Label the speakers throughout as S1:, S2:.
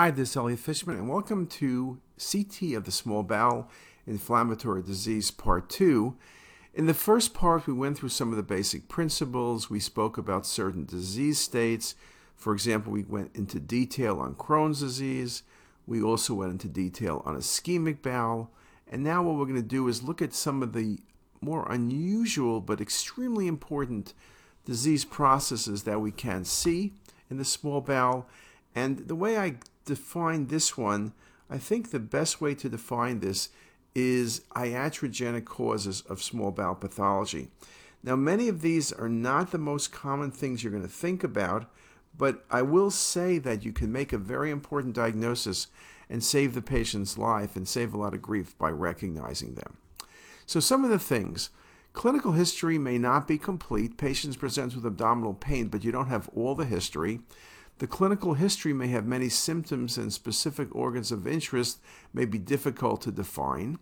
S1: Hi, this is Elliot Fishman, and welcome to CT of the Small Bowel Inflammatory Disease Part 2. In the first part, we went through some of the basic principles. We spoke about certain disease states. For example, we went into detail on Crohn's disease. We also went into detail on ischemic bowel. And now, what we're going to do is look at some of the more unusual but extremely important disease processes that we can see in the small bowel. And the way I define this one, I think the best way to define this is iatrogenic causes of small bowel pathology. Now, many of these are not the most common things you're going to think about, but I will say that you can make a very important diagnosis and save the patient's life and save a lot of grief by recognizing them. So, some of the things clinical history may not be complete. Patients present with abdominal pain, but you don't have all the history. The clinical history may have many symptoms and specific organs of interest may be difficult to define.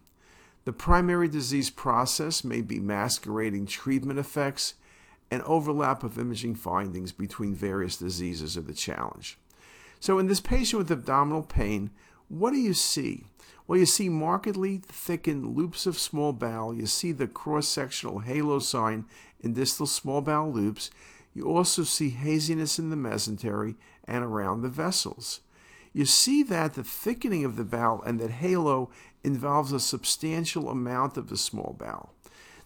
S1: The primary disease process may be masquerading treatment effects, and overlap of imaging findings between various diseases are the challenge. So, in this patient with abdominal pain, what do you see? Well, you see markedly thickened loops of small bowel. You see the cross sectional halo sign in distal small bowel loops. You also see haziness in the mesentery and around the vessels. You see that the thickening of the bowel and that halo involves a substantial amount of the small bowel.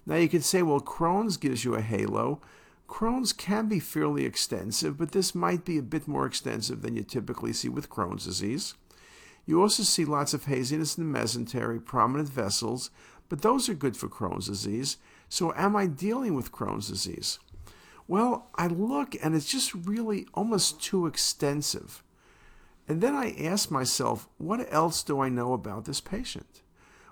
S1: Now you can say, well, Crohn's gives you a halo. Crohn's can be fairly extensive, but this might be a bit more extensive than you typically see with Crohn's disease. You also see lots of haziness in the mesentery, prominent vessels, but those are good for Crohn's disease. So, am I dealing with Crohn's disease? Well, I look and it's just really almost too extensive. And then I ask myself, what else do I know about this patient?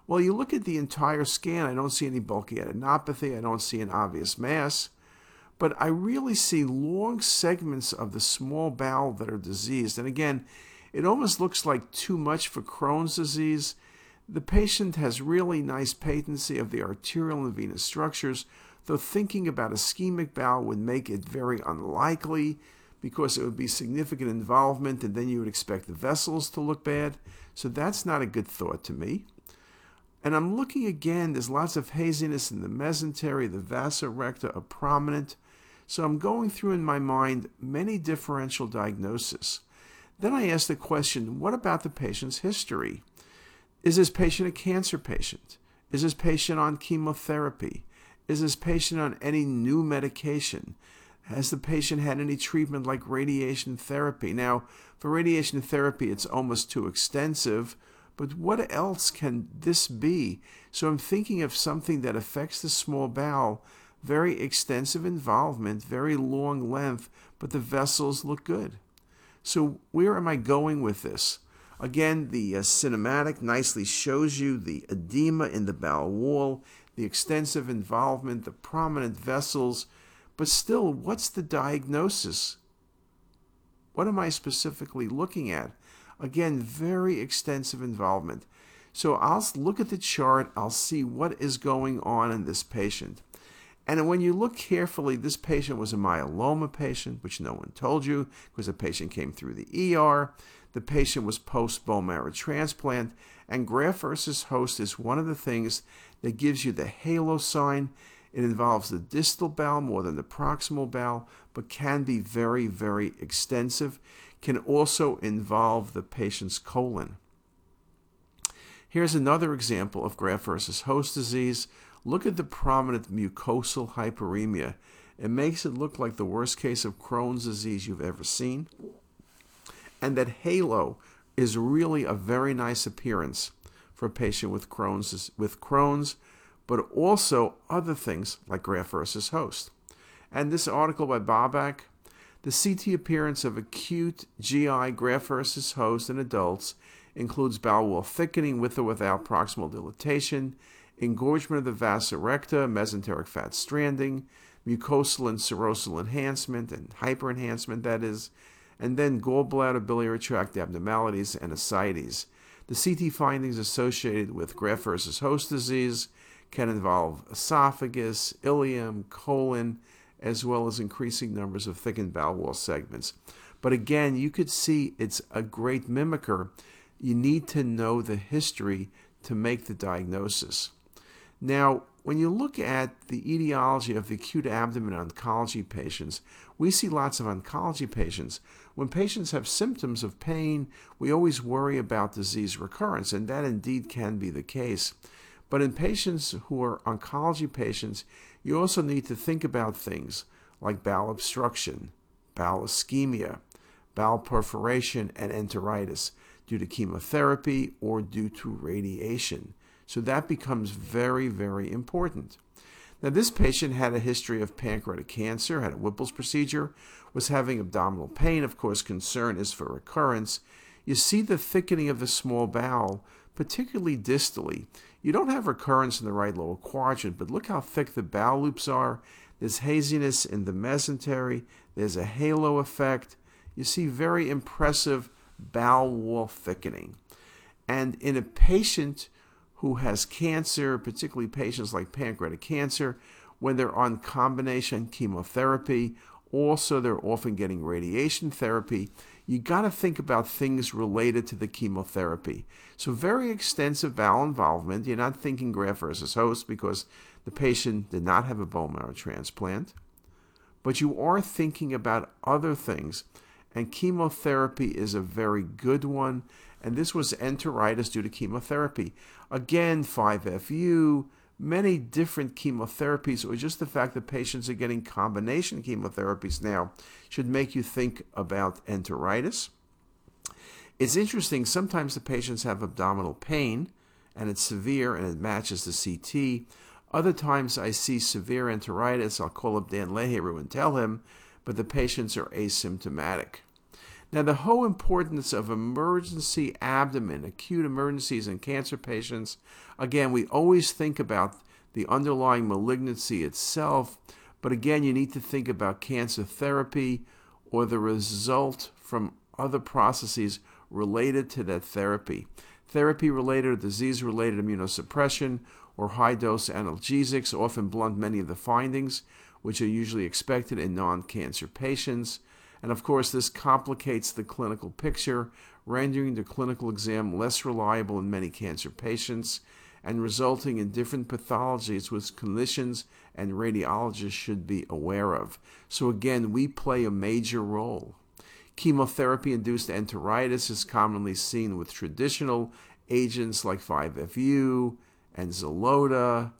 S1: Well, you look at the entire scan, I don't see any bulky adenopathy, I don't see an obvious mass, but I really see long segments of the small bowel that are diseased. And again, it almost looks like too much for Crohn's disease. The patient has really nice patency of the arterial and venous structures, though thinking about ischemic bowel would make it very unlikely because it would be significant involvement and then you would expect the vessels to look bad. So that's not a good thought to me. And I'm looking again, there's lots of haziness in the mesentery, the vasa recta are prominent. So I'm going through in my mind many differential diagnoses. Then I ask the question what about the patient's history? Is this patient a cancer patient? Is this patient on chemotherapy? Is this patient on any new medication? Has the patient had any treatment like radiation therapy? Now, for radiation therapy, it's almost too extensive, but what else can this be? So I'm thinking of something that affects the small bowel, very extensive involvement, very long length, but the vessels look good. So, where am I going with this? Again, the uh, cinematic nicely shows you the edema in the bowel wall the extensive involvement, the prominent vessels, but still, what's the diagnosis? What am I specifically looking at? Again, very extensive involvement. So I'll look at the chart, I'll see what is going on in this patient. And when you look carefully, this patient was a myeloma patient, which no one told you because the patient came through the ER. The patient was post bone marrow transplant, and graft versus host is one of the things that gives you the halo sign. It involves the distal bowel more than the proximal bowel, but can be very, very extensive. Can also involve the patient's colon. Here's another example of graft versus host disease. Look at the prominent mucosal hyperemia. It makes it look like the worst case of Crohn's disease you've ever seen. And that halo is really a very nice appearance for a patient with Crohn's, with Crohn's, but also other things like graft versus host. And this article by Babak, the CT appearance of acute GI graft versus host in adults includes bowel wall thickening with or without proximal dilatation, engorgement of the vasa recta, mesenteric fat stranding, mucosal and serosal enhancement and hyperenhancement, that is, and then gallbladder biliary tract abnormalities and ascites. The CT findings associated with graft versus host disease can involve esophagus, ileum, colon, as well as increasing numbers of thickened bowel wall segments. But again, you could see it's a great mimicker. You need to know the history to make the diagnosis. Now, when you look at the etiology of the acute abdomen oncology patients, we see lots of oncology patients. When patients have symptoms of pain, we always worry about disease recurrence, and that indeed can be the case. But in patients who are oncology patients, you also need to think about things like bowel obstruction, bowel ischemia, bowel perforation, and enteritis due to chemotherapy or due to radiation. So that becomes very, very important. Now, this patient had a history of pancreatic cancer, had a Whipple's procedure, was having abdominal pain. Of course, concern is for recurrence. You see the thickening of the small bowel, particularly distally. You don't have recurrence in the right lower quadrant, but look how thick the bowel loops are. There's haziness in the mesentery. There's a halo effect. You see very impressive bowel wall thickening. And in a patient who has cancer, particularly patients like pancreatic cancer, when they're on combination chemotherapy, also they're often getting radiation therapy. You got to think about things related to the chemotherapy. So, very extensive bowel involvement. You're not thinking graft versus host because the patient did not have a bone marrow transplant, but you are thinking about other things. And chemotherapy is a very good one and this was enteritis due to chemotherapy. Again, 5FU, many different chemotherapies, or just the fact that patients are getting combination chemotherapies now should make you think about enteritis. It's interesting, sometimes the patients have abdominal pain and it's severe and it matches the CT. Other times I see severe enteritis. I'll call up Dan Laheru and tell him, but the patients are asymptomatic. Now, the whole importance of emergency abdomen, acute emergencies in cancer patients, again, we always think about the underlying malignancy itself, but again, you need to think about cancer therapy or the result from other processes related to that therapy. Therapy related or disease related immunosuppression or high dose analgesics often blunt many of the findings, which are usually expected in non cancer patients. And of course, this complicates the clinical picture, rendering the clinical exam less reliable in many cancer patients and resulting in different pathologies which clinicians and radiologists should be aware of. So, again, we play a major role. Chemotherapy induced enteritis is commonly seen with traditional agents like 5FU and Xeloda,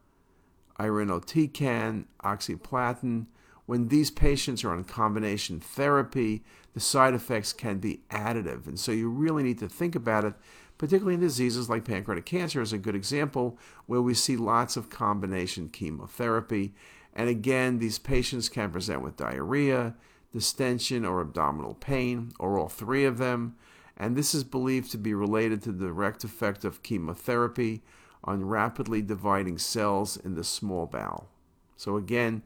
S1: irinotecan, oxaliplatin when these patients are on combination therapy, the side effects can be additive. And so you really need to think about it, particularly in diseases like pancreatic cancer, is a good example where we see lots of combination chemotherapy. And again, these patients can present with diarrhea, distension, or abdominal pain, or all three of them. And this is believed to be related to the direct effect of chemotherapy on rapidly dividing cells in the small bowel. So, again,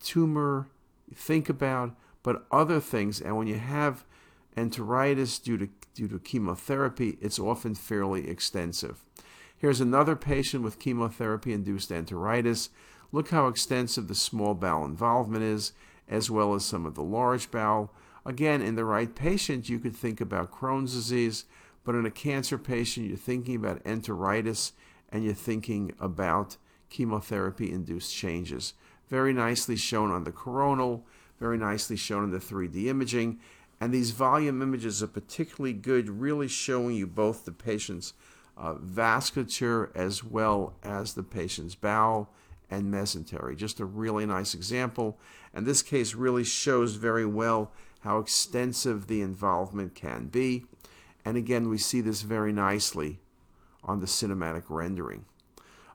S1: tumor, think about, but other things. And when you have enteritis due to, due to chemotherapy, it's often fairly extensive. Here's another patient with chemotherapy induced enteritis. Look how extensive the small bowel involvement is, as well as some of the large bowel. Again, in the right patient, you could think about Crohn's disease, but in a cancer patient, you're thinking about enteritis and you're thinking about chemotherapy induced changes very nicely shown on the coronal, very nicely shown in the 3D imaging. And these volume images are particularly good, really showing you both the patient's uh, vasculature as well as the patient's bowel and mesentery. Just a really nice example. And this case really shows very well how extensive the involvement can be. And again, we see this very nicely on the cinematic rendering.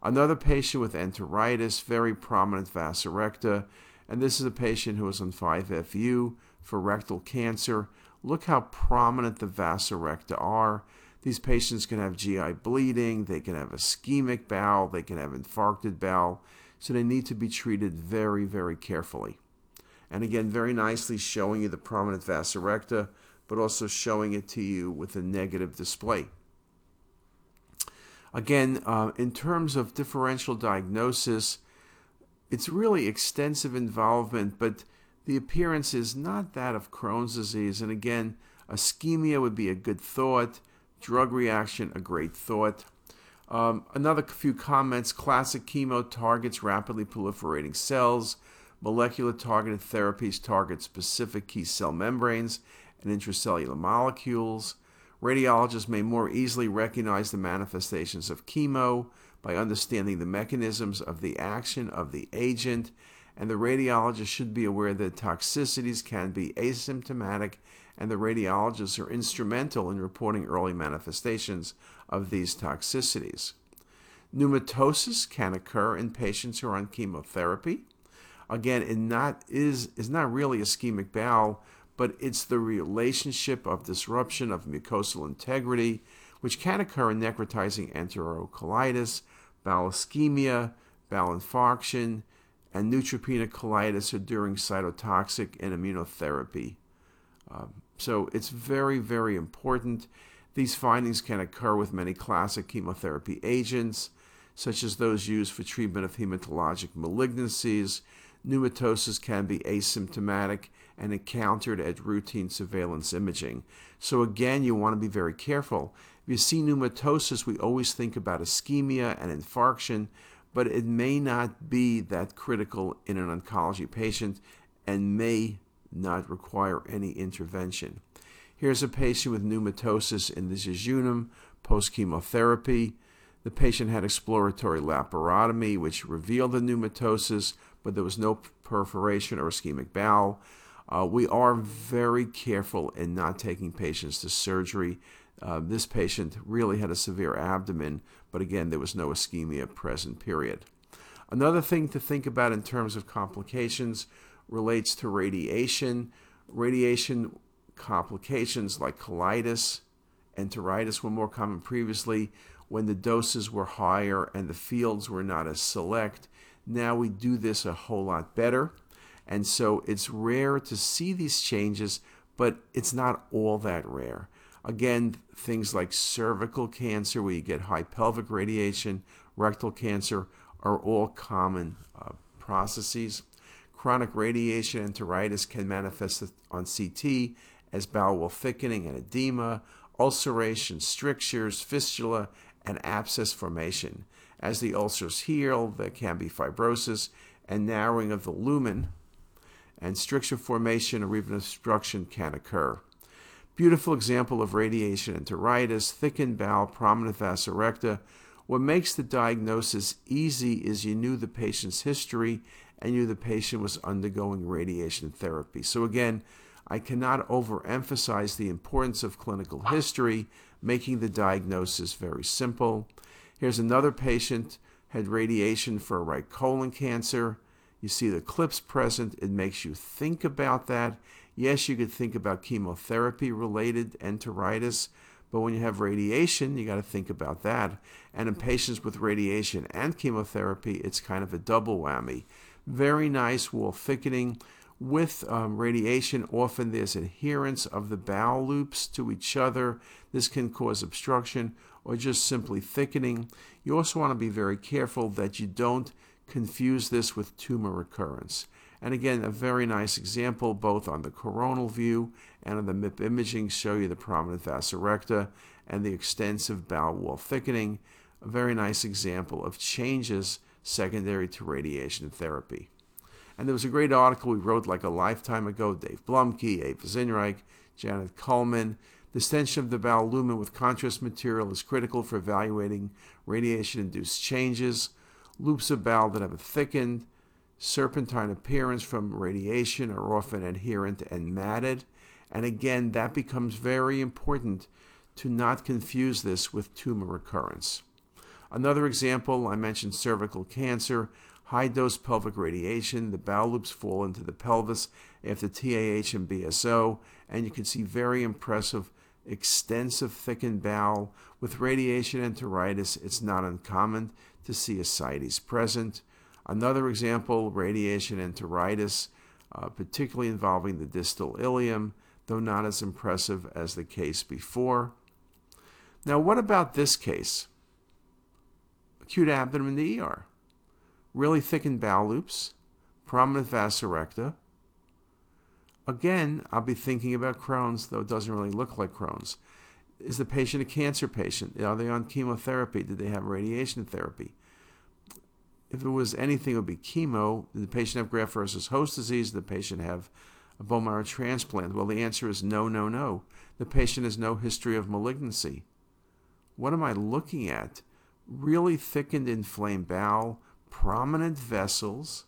S1: Another patient with enteritis, very prominent vasa recta, and this is a patient who was on 5FU for rectal cancer. Look how prominent the vasa recta are. These patients can have GI bleeding, they can have ischemic bowel, they can have infarcted bowel, so they need to be treated very, very carefully. And again, very nicely showing you the prominent vasa recta, but also showing it to you with a negative display. Again, uh, in terms of differential diagnosis, it's really extensive involvement, but The appearance is not that of Crohn's disease, and again, ischemia would be a good thought, drug reaction, a great thought. Um, another few comments classic chemo targets rapidly proliferating cells. Molecular targeted therapies target specific key cell membranes and intracellular molecules. Radiologists may more easily recognize the manifestations of chemo by understanding the mechanisms of the action of the agent, and the radiologist should be aware that toxicities can be asymptomatic, and the radiologists are instrumental in reporting early manifestations of these toxicities. Pneumatosis can occur in patients who are on chemotherapy. Again, it not is is not really ischemic bowel, but it's the relationship of disruption of mucosal integrity, which can occur in necrotizing enterocolitis, bowel ischemia, bowel infarction, and neutropenic colitis or during cytotoxic and immunotherapy. Um, so it's very, very important. These findings can occur with many classic chemotherapy agents, such as those used for treatment of hematologic malignancies. Pneumatosis can be asymptomatic and encountered at routine surveillance imaging. So, again, you want to be very careful. If you see pneumatosis, we always think about ischemia and infarction, but it may not be that critical in an oncology patient and may not require any intervention. Here's a patient with pneumatosis in the jejunum post chemotherapy. The patient had exploratory laparotomy, which revealed the pneumatosis, but there was no perforation or ischemic bowel. Uh, we are very careful in not taking patients to surgery. Uh, this patient really had a severe abdomen, but again, there was no ischemia present, period. Another thing to think about in terms of complications relates to radiation. Radiation complications like colitis, enteritis were more common previously when the doses were higher and the fields were not as select. Now we do this a whole lot better. And so it's rare to see these changes, but it's not all that rare. Again, things like cervical cancer, where you get high pelvic radiation, rectal cancer, are all common uh, processes. Chronic radiation enteritis can manifest on CT as bowel thickening and edema, ulceration, strictures, fistula, and abscess formation. As the ulcers heal, there can be fibrosis and narrowing of the lumen, and stricture formation or even obstruction can occur. Beautiful example of radiation enteritis, thickened bowel, prominent vasa recta. What makes the diagnosis easy is you knew the patient's history and you knew the patient was undergoing radiation therapy. So, again, I cannot overemphasize the importance of clinical history, making the diagnosis very simple. Here's another patient had radiation for right colon cancer. You see the clips present, it makes you think about that. Yes, you could think about chemotherapy related enteritis, but when you have radiation, you got to think about that. And in patients with radiation and chemotherapy, it's kind of a double whammy. Very nice wall thickening. With um, radiation, often there's adherence of the bowel loops to each other. This can cause obstruction or just simply thickening. You also want to be very careful that you don't confuse this with tumor recurrence. And again, a very nice example, both on the coronal view and on the MIP imaging, show you the prominent vasa recta and the extensive bowel wall thickening. A very nice example of changes secondary to radiation therapy. And there was a great article we wrote like a lifetime ago, Dave Bluemke, Eva Zinreich, Janet Coleman. Stench of the bowel lumen with contrast material is critical for evaluating radiation-induced changes. Loops of bowel that have a thickened, serpentine appearance from radiation are often adherent and matted. And again, that becomes very important to not confuse this with tumor recurrence. Another example, I mentioned cervical cancer high dose pelvic radiation. The bowel loops fall into the pelvis after TAH and BSO, and you can see very impressive, extensive thickened bowel. With radiation enteritis, it's not uncommon to see ascites present. Another example, radiation enteritis, uh, particularly involving the distal ileum, though not as impressive as the case before. Now, what about this case? Acute abdomen in the ER really thickened bowel loops, prominent recta, Again, I'll be thinking about Crohn's, though it doesn't really look like Crohn's. Is the patient a cancer patient? Are they on chemotherapy? Did they have radiation therapy? If it was anything, it would be chemo. Did the patient have graft versus host disease? Did the patient have a bone marrow transplant? Well, the answer is no, no, no. The patient has no history of malignancy. What am I looking at? Really thickened, inflamed bowel, prominent vessels,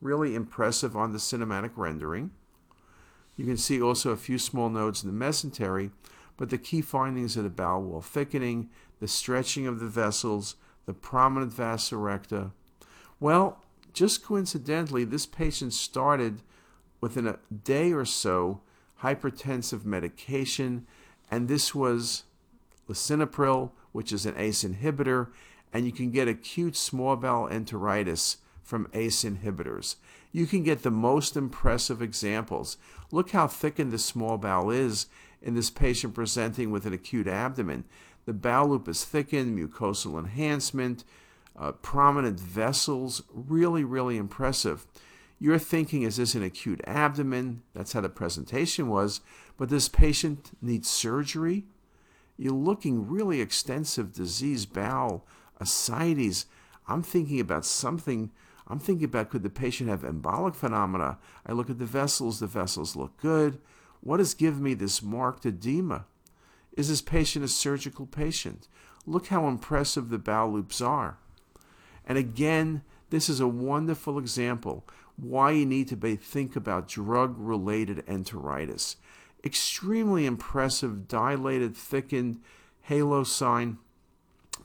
S1: really impressive on the cinematic rendering. You can see also a few small nodes in the mesentery, but the key findings are the bowel wall thickening, the stretching of the vessels, the prominent vasa. Well, just coincidentally, this patient started within a day or so hypertensive medication, and this was lisinopril, which is an ACE inhibitor, and you can get acute small bowel enteritis from ACE inhibitors. You can get the most impressive examples. Look how thickened the small bowel is in this patient presenting with an acute abdomen. The bowel loop is thickened, mucosal enhancement, uh, prominent vessels, really, really impressive. You're thinking, is this an acute abdomen? That's how the presentation was. But this patient needs surgery. You're looking really extensive disease, bowel, ascites. I'm thinking about something. I'm thinking about could the patient have embolic phenomena? I look at the vessels. The vessels look good. What has given me this marked edema? Is this patient a surgical patient? Look how impressive the bowel loops are. And again, this is a wonderful example why you need to be, think about drug related enteritis. Extremely impressive, dilated, thickened halo sign,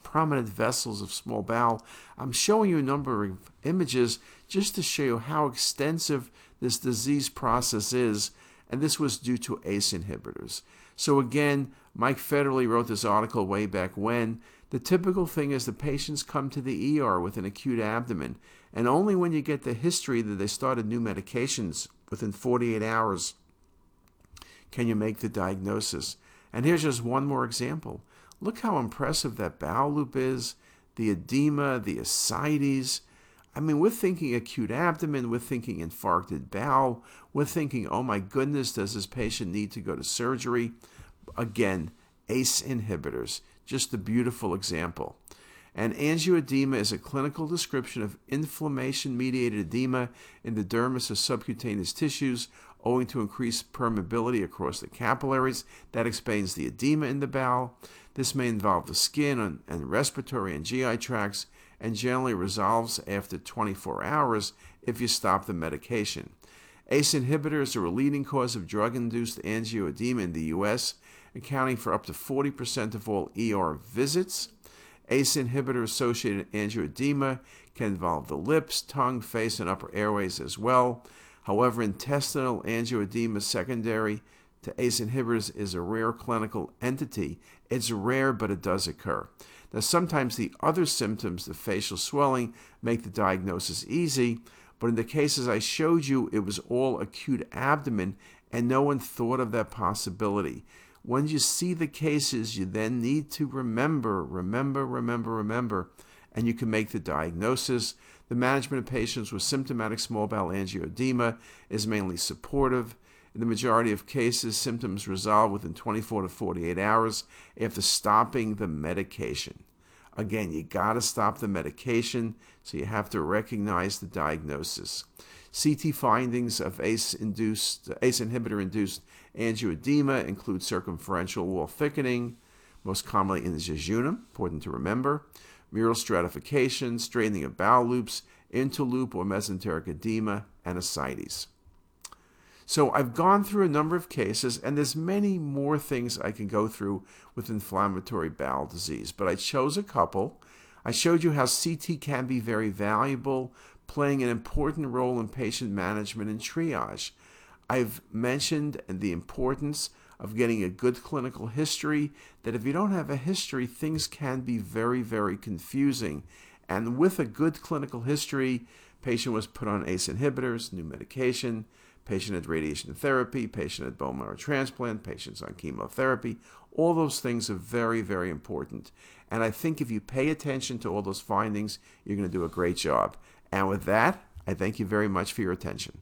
S1: prominent vessels of small bowel. I'm showing you a number of images just to show you how extensive this disease process is, and this was due to ACE inhibitors. So again, Mike Federle wrote this article way back when. The typical thing is the patients come to the ER with an acute abdomen, and only when you get the history that they started new medications within 48 hours can you make the diagnosis. And here's just one more example. Look how impressive that bowel loop is, the edema, the ascites. I mean, we're thinking acute abdomen, we're thinking infarcted bowel, we're thinking, oh my goodness, does this patient need to go to surgery? Again, ACE inhibitors, just a beautiful example. And angioedema is a clinical description of inflammation mediated edema in the dermis of subcutaneous tissues owing to increased permeability across the capillaries. That explains the edema in the bowel. This may involve the skin and, and respiratory and GI tracts and generally resolves after 24 hours if you stop the medication. ACE inhibitors are a leading cause of drug induced angioedema in the U.S accounting for up to 40% of all ER visits. ACE inhibitor associated angioedema can involve the lips, tongue, face, and upper airways as well. However, intestinal angioedema secondary to ACE inhibitors is a rare clinical entity. It's rare, but it does occur. Now, sometimes the other symptoms, the facial swelling, make the diagnosis easy, but in the cases I showed you, it was all acute abdomen, and no one thought of that possibility. When you see the cases, you then need to remember, remember, remember, remember, and you can make the diagnosis. The management of patients with symptomatic small bowel angioedema is mainly supportive. In the majority of cases, symptoms resolve within 24 to 48 hours after stopping the medication. Again, you got to stop the medication, so you have to recognize the diagnosis. CT findings of ACE induced ACE inhibitor induced angioedema include circumferential wall thickening, most commonly in the jejunum, important to remember, mural stratification, straightening of bowel loops, interloop or mesenteric edema, and ascites. So I've gone through a number of cases, and there's many more things I can go through with inflammatory bowel disease, but I chose a couple. I showed you how CT can be very valuable playing an important role in patient management and triage. I've mentioned the importance of getting a good clinical history, that if you don't have a history, things can be very, very confusing. And with a good clinical history, patient was put on ACE inhibitors, new medication, patient had radiation therapy, patient had bone marrow transplant, patients on chemotherapy. All those things are very, very important. And I think if you pay attention to all those findings, you're going to do a great job. And with that, I thank you very much for your attention.